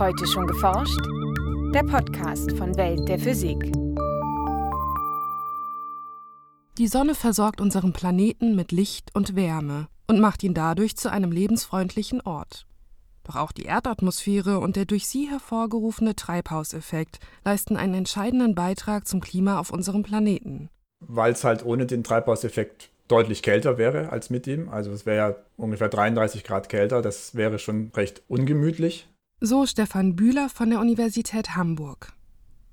Heute schon geforscht? Der Podcast von Welt der Physik. Die Sonne versorgt unseren Planeten mit Licht und Wärme und macht ihn dadurch zu einem lebensfreundlichen Ort. Doch auch die Erdatmosphäre und der durch sie hervorgerufene Treibhauseffekt leisten einen entscheidenden Beitrag zum Klima auf unserem Planeten. Weil es halt ohne den Treibhauseffekt deutlich kälter wäre als mit ihm. Also es wäre ja ungefähr 33 Grad kälter. Das wäre schon recht ungemütlich. So Stefan Bühler von der Universität Hamburg.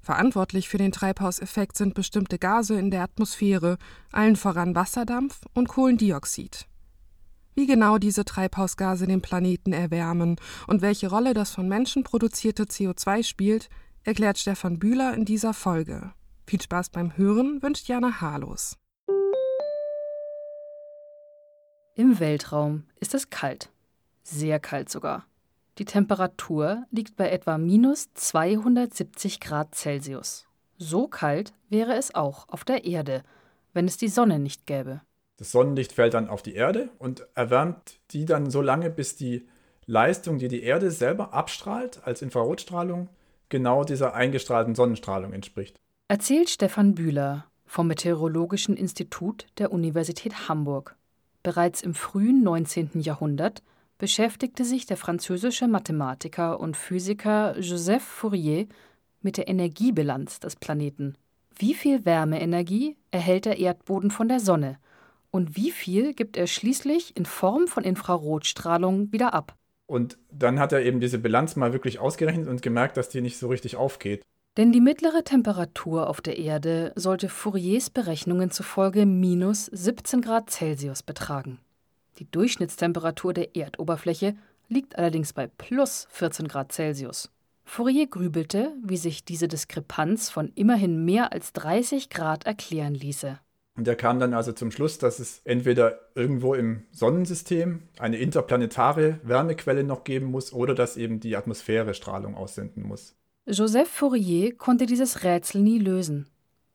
Verantwortlich für den Treibhauseffekt sind bestimmte Gase in der Atmosphäre, allen voran Wasserdampf und Kohlendioxid. Wie genau diese Treibhausgase den Planeten erwärmen und welche Rolle das von Menschen produzierte CO2 spielt, erklärt Stefan Bühler in dieser Folge. Viel Spaß beim Hören wünscht Jana Harlos. Im Weltraum ist es kalt. Sehr kalt sogar. Die Temperatur liegt bei etwa minus 270 Grad Celsius. So kalt wäre es auch auf der Erde, wenn es die Sonne nicht gäbe. Das Sonnenlicht fällt dann auf die Erde und erwärmt die dann so lange, bis die Leistung, die die Erde selber abstrahlt als Infrarotstrahlung, genau dieser eingestrahlten Sonnenstrahlung entspricht. Erzählt Stefan Bühler vom Meteorologischen Institut der Universität Hamburg. Bereits im frühen 19. Jahrhundert beschäftigte sich der französische Mathematiker und Physiker Joseph Fourier mit der Energiebilanz des Planeten. Wie viel Wärmeenergie erhält der Erdboden von der Sonne und wie viel gibt er schließlich in Form von Infrarotstrahlung wieder ab? Und dann hat er eben diese Bilanz mal wirklich ausgerechnet und gemerkt, dass die nicht so richtig aufgeht. Denn die mittlere Temperatur auf der Erde sollte Fouriers Berechnungen zufolge minus 17 Grad Celsius betragen. Die Durchschnittstemperatur der Erdoberfläche liegt allerdings bei plus 14 Grad Celsius. Fourier grübelte, wie sich diese Diskrepanz von immerhin mehr als 30 Grad erklären ließe. Und er kam dann also zum Schluss, dass es entweder irgendwo im Sonnensystem eine interplanetare Wärmequelle noch geben muss oder dass eben die Atmosphäre Strahlung aussenden muss. Joseph Fourier konnte dieses Rätsel nie lösen.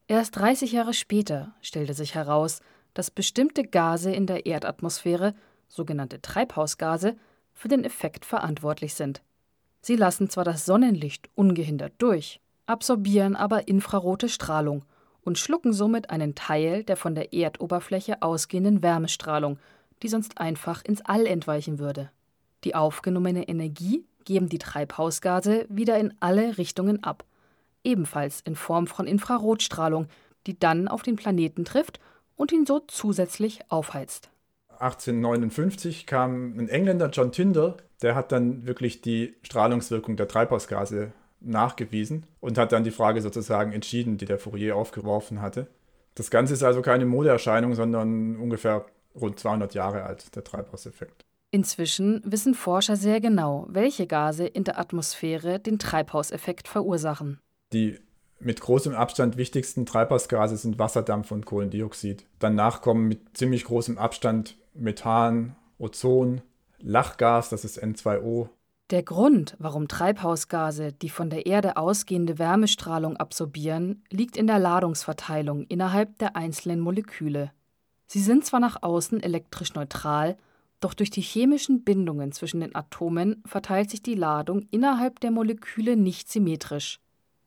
Erst 30 Jahre später stellte sich heraus, dass bestimmte Gase in der Erdatmosphäre, sogenannte Treibhausgase, für den Effekt verantwortlich sind. Sie lassen zwar das Sonnenlicht ungehindert durch, absorbieren aber infrarote Strahlung und schlucken somit einen Teil der von der Erdoberfläche ausgehenden Wärmestrahlung, die sonst einfach ins All entweichen würde. Die aufgenommene Energie geben die Treibhausgase wieder in alle Richtungen ab, ebenfalls in Form von Infrarotstrahlung, die dann auf den Planeten trifft und ihn so zusätzlich aufheizt. 1859 kam ein Engländer, John Tyndall, der hat dann wirklich die Strahlungswirkung der Treibhausgase nachgewiesen und hat dann die Frage sozusagen entschieden, die der Fourier aufgeworfen hatte. Das Ganze ist also keine Modeerscheinung, sondern ungefähr rund 200 Jahre alt, der Treibhauseffekt. Inzwischen wissen Forscher sehr genau, welche Gase in der Atmosphäre den Treibhauseffekt verursachen. Die mit großem Abstand wichtigsten Treibhausgase sind Wasserdampf und Kohlendioxid. Danach kommen mit ziemlich großem Abstand Methan, Ozon, Lachgas, das ist N2O. Der Grund, warum Treibhausgase die von der Erde ausgehende Wärmestrahlung absorbieren, liegt in der Ladungsverteilung innerhalb der einzelnen Moleküle. Sie sind zwar nach außen elektrisch neutral, doch durch die chemischen Bindungen zwischen den Atomen verteilt sich die Ladung innerhalb der Moleküle nicht symmetrisch.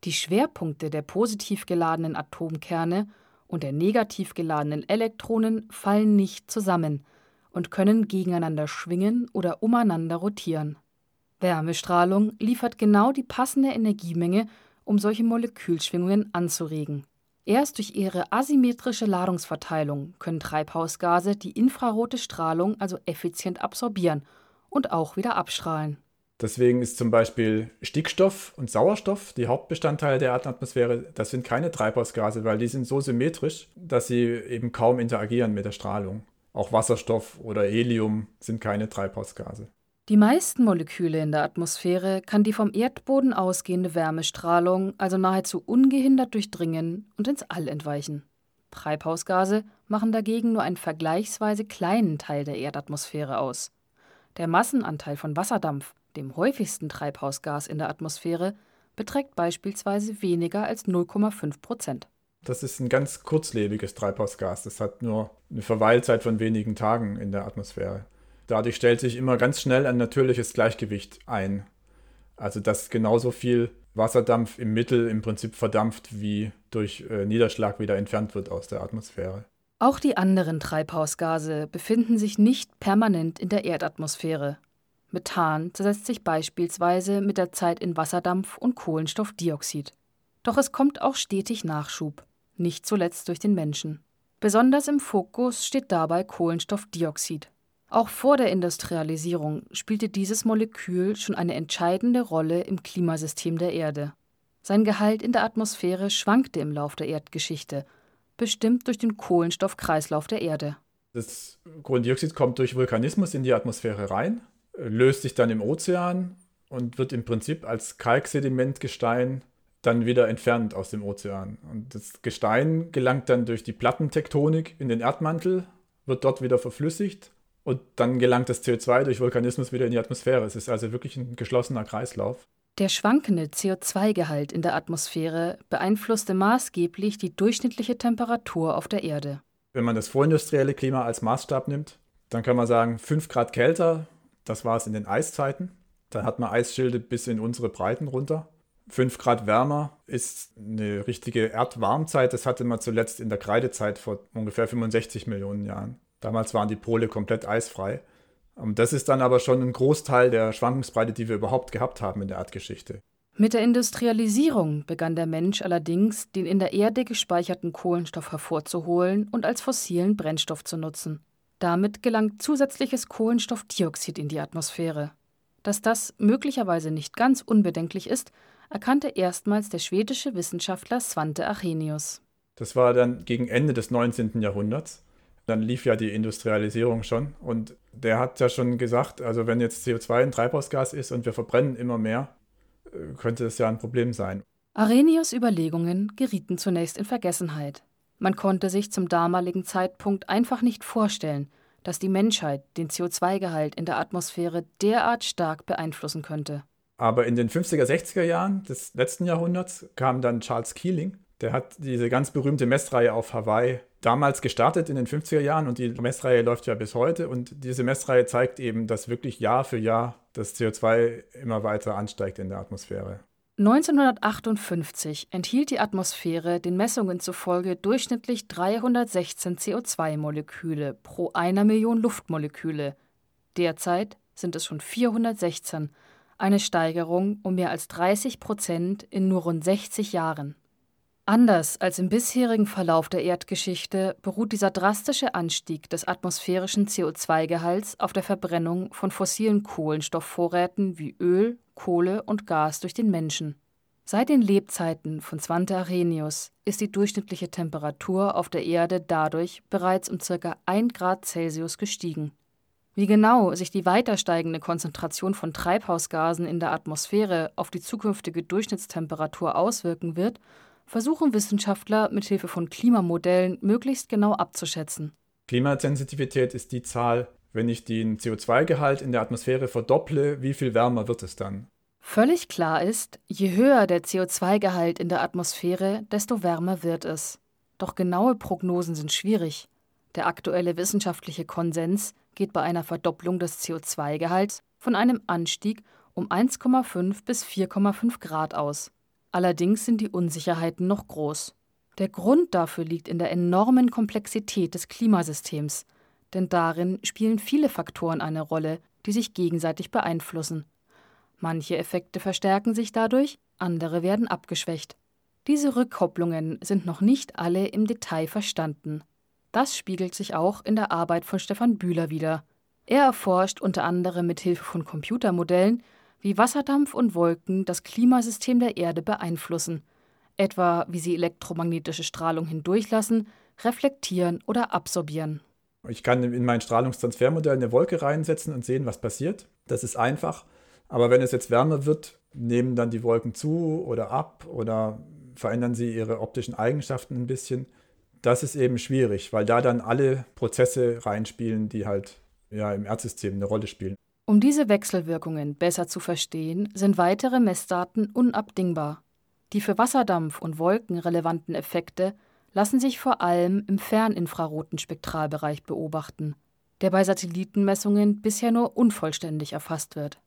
Die Schwerpunkte der positiv geladenen Atomkerne und der negativ geladenen Elektronen fallen nicht zusammen und können gegeneinander schwingen oder umeinander rotieren. Wärmestrahlung liefert genau die passende Energiemenge, um solche Molekülschwingungen anzuregen. Erst durch ihre asymmetrische Ladungsverteilung können Treibhausgase die infrarote Strahlung also effizient absorbieren und auch wieder abstrahlen. Deswegen ist zum Beispiel Stickstoff und Sauerstoff, die Hauptbestandteile der Erdatmosphäre, das sind keine Treibhausgase, weil die sind so symmetrisch, dass sie eben kaum interagieren mit der Strahlung. Auch Wasserstoff oder Helium sind keine Treibhausgase. Die meisten Moleküle in der Atmosphäre kann die vom Erdboden ausgehende Wärmestrahlung also nahezu ungehindert durchdringen und ins All entweichen. Treibhausgase machen dagegen nur einen vergleichsweise kleinen Teil der Erdatmosphäre aus. Der Massenanteil von Wasserdampf, dem häufigsten Treibhausgas in der Atmosphäre, beträgt beispielsweise weniger als 0,5 Prozent. Das ist ein ganz kurzlebiges Treibhausgas. Das hat nur eine Verweilzeit von wenigen Tagen in der Atmosphäre. Dadurch stellt sich immer ganz schnell ein natürliches Gleichgewicht ein. Also dass genauso viel Wasserdampf im Mittel im Prinzip verdampft, wie durch äh, Niederschlag wieder entfernt wird aus der Atmosphäre. Auch die anderen Treibhausgase befinden sich nicht permanent in der Erdatmosphäre. Methan zersetzt sich beispielsweise mit der Zeit in Wasserdampf und Kohlenstoffdioxid. Doch es kommt auch stetig Nachschub, nicht zuletzt durch den Menschen. Besonders im Fokus steht dabei Kohlenstoffdioxid. Auch vor der Industrialisierung spielte dieses Molekül schon eine entscheidende Rolle im Klimasystem der Erde. Sein Gehalt in der Atmosphäre schwankte im Lauf der Erdgeschichte, bestimmt durch den Kohlenstoffkreislauf der Erde. Das Kohlendioxid kommt durch Vulkanismus in die Atmosphäre rein, löst sich dann im Ozean und wird im Prinzip als Kalksedimentgestein dann wieder entfernt aus dem Ozean. Und das Gestein gelangt dann durch die Plattentektonik in den Erdmantel, wird dort wieder verflüssigt und dann gelangt das CO2 durch Vulkanismus wieder in die Atmosphäre. Es ist also wirklich ein geschlossener Kreislauf. Der schwankende CO2-Gehalt in der Atmosphäre beeinflusste maßgeblich die durchschnittliche Temperatur auf der Erde. Wenn man das vorindustrielle Klima als Maßstab nimmt, dann kann man sagen, 5 Grad kälter, das war es in den Eiszeiten. Dann hat man Eisschilde bis in unsere Breiten runter. 5 Grad wärmer ist eine richtige Erdwarmzeit. Das hatte man zuletzt in der Kreidezeit vor ungefähr 65 Millionen Jahren. Damals waren die Pole komplett eisfrei. Und das ist dann aber schon ein Großteil der Schwankungsbreite, die wir überhaupt gehabt haben in der Erdgeschichte. Mit der Industrialisierung begann der Mensch allerdings, den in der Erde gespeicherten Kohlenstoff hervorzuholen und als fossilen Brennstoff zu nutzen. Damit gelangt zusätzliches Kohlenstoffdioxid in die Atmosphäre. Dass das möglicherweise nicht ganz unbedenklich ist, erkannte erstmals der schwedische Wissenschaftler Svante Arrhenius. Das war dann gegen Ende des 19. Jahrhunderts. Dann lief ja die Industrialisierung schon und der hat ja schon gesagt, also wenn jetzt CO2 ein Treibhausgas ist und wir verbrennen immer mehr, äh, könnte das ja ein Problem sein. Arrhenius Überlegungen gerieten zunächst in Vergessenheit. Man konnte sich zum damaligen Zeitpunkt einfach nicht vorstellen, dass die Menschheit den CO2-Gehalt in der Atmosphäre derart stark beeinflussen könnte. Aber in den 50er, 60er Jahren des letzten Jahrhunderts kam dann Charles Keeling. Der hat diese ganz berühmte Messreihe auf Hawaii damals gestartet in den 50er Jahren und die Messreihe läuft ja bis heute. Und diese Messreihe zeigt eben, dass wirklich Jahr für Jahr das CO2 immer weiter ansteigt in der Atmosphäre. 1958 enthielt die Atmosphäre den Messungen zufolge durchschnittlich 316 CO2-Moleküle pro einer Million Luftmoleküle. Derzeit sind es schon 416 eine Steigerung um mehr als 30 Prozent in nur rund 60 Jahren. Anders als im bisherigen Verlauf der Erdgeschichte beruht dieser drastische Anstieg des atmosphärischen CO2-Gehalts auf der Verbrennung von fossilen Kohlenstoffvorräten wie Öl, Kohle und Gas durch den Menschen. Seit den Lebzeiten von Svante Arrhenius ist die durchschnittliche Temperatur auf der Erde dadurch bereits um ca. 1 Grad Celsius gestiegen wie genau sich die weiter steigende Konzentration von Treibhausgasen in der Atmosphäre auf die zukünftige Durchschnittstemperatur auswirken wird, versuchen Wissenschaftler mithilfe von Klimamodellen möglichst genau abzuschätzen. Klimasensitivität ist die Zahl, wenn ich den CO2-Gehalt in der Atmosphäre verdopple, wie viel wärmer wird es dann? Völlig klar ist, je höher der CO2-Gehalt in der Atmosphäre, desto wärmer wird es. Doch genaue Prognosen sind schwierig. Der aktuelle wissenschaftliche Konsens geht bei einer Verdopplung des CO2-Gehalts von einem Anstieg um 1,5 bis 4,5 Grad aus. Allerdings sind die Unsicherheiten noch groß. Der Grund dafür liegt in der enormen Komplexität des Klimasystems, denn darin spielen viele Faktoren eine Rolle, die sich gegenseitig beeinflussen. Manche Effekte verstärken sich dadurch, andere werden abgeschwächt. Diese Rückkopplungen sind noch nicht alle im Detail verstanden. Das spiegelt sich auch in der Arbeit von Stefan Bühler wider. Er erforscht unter anderem mit Hilfe von Computermodellen, wie Wasserdampf und Wolken das Klimasystem der Erde beeinflussen, etwa wie sie elektromagnetische Strahlung hindurchlassen, reflektieren oder absorbieren. Ich kann in mein Strahlungstransfermodell eine Wolke reinsetzen und sehen, was passiert. Das ist einfach. Aber wenn es jetzt wärmer wird, nehmen dann die Wolken zu oder ab oder verändern sie ihre optischen Eigenschaften ein bisschen das ist eben schwierig, weil da dann alle Prozesse reinspielen, die halt ja, im Erdsystem eine Rolle spielen. Um diese Wechselwirkungen besser zu verstehen, sind weitere Messdaten unabdingbar. Die für Wasserdampf und Wolken relevanten Effekte lassen sich vor allem im ferninfraroten Spektralbereich beobachten, der bei Satellitenmessungen bisher nur unvollständig erfasst wird.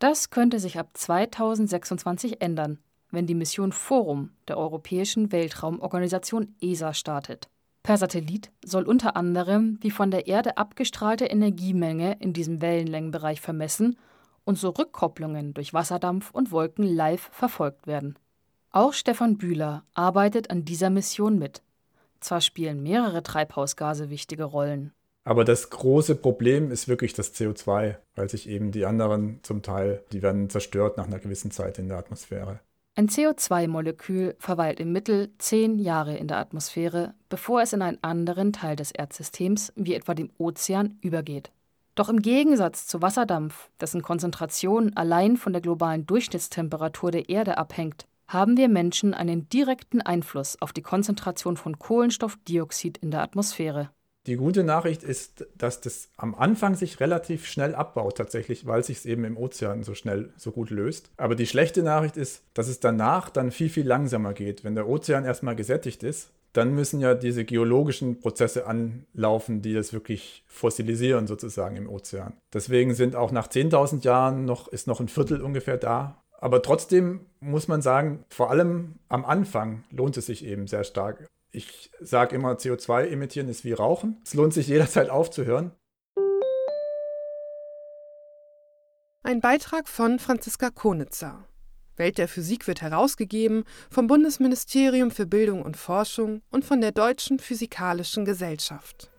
Das könnte sich ab 2026 ändern, wenn die Mission Forum der Europäischen Weltraumorganisation ESA startet. Per Satellit soll unter anderem die von der Erde abgestrahlte Energiemenge in diesem Wellenlängenbereich vermessen und so Rückkopplungen durch Wasserdampf und Wolken live verfolgt werden. Auch Stefan Bühler arbeitet an dieser Mission mit. Zwar spielen mehrere Treibhausgase wichtige Rollen. Aber das große Problem ist wirklich das CO2, weil sich eben die anderen zum Teil, die werden zerstört nach einer gewissen Zeit in der Atmosphäre. Ein CO2-Molekül verweilt im Mittel zehn Jahre in der Atmosphäre, bevor es in einen anderen Teil des Erdsystems, wie etwa dem Ozean, übergeht. Doch im Gegensatz zu Wasserdampf, dessen Konzentration allein von der globalen Durchschnittstemperatur der Erde abhängt, haben wir Menschen einen direkten Einfluss auf die Konzentration von Kohlenstoffdioxid in der Atmosphäre. Die gute Nachricht ist, dass das am Anfang sich relativ schnell abbaut tatsächlich, weil sich es eben im Ozean so schnell so gut löst. Aber die schlechte Nachricht ist, dass es danach dann viel, viel langsamer geht. Wenn der Ozean erstmal gesättigt ist, dann müssen ja diese geologischen Prozesse anlaufen, die das wirklich fossilisieren sozusagen im Ozean. Deswegen sind auch nach 10.000 Jahren noch, ist noch ein Viertel ungefähr da. Aber trotzdem muss man sagen, vor allem am Anfang lohnt es sich eben sehr stark. Ich sage immer, CO2 emittieren ist wie Rauchen. Es lohnt sich jederzeit aufzuhören. Ein Beitrag von Franziska Konitzer. Welt der Physik wird herausgegeben vom Bundesministerium für Bildung und Forschung und von der Deutschen Physikalischen Gesellschaft.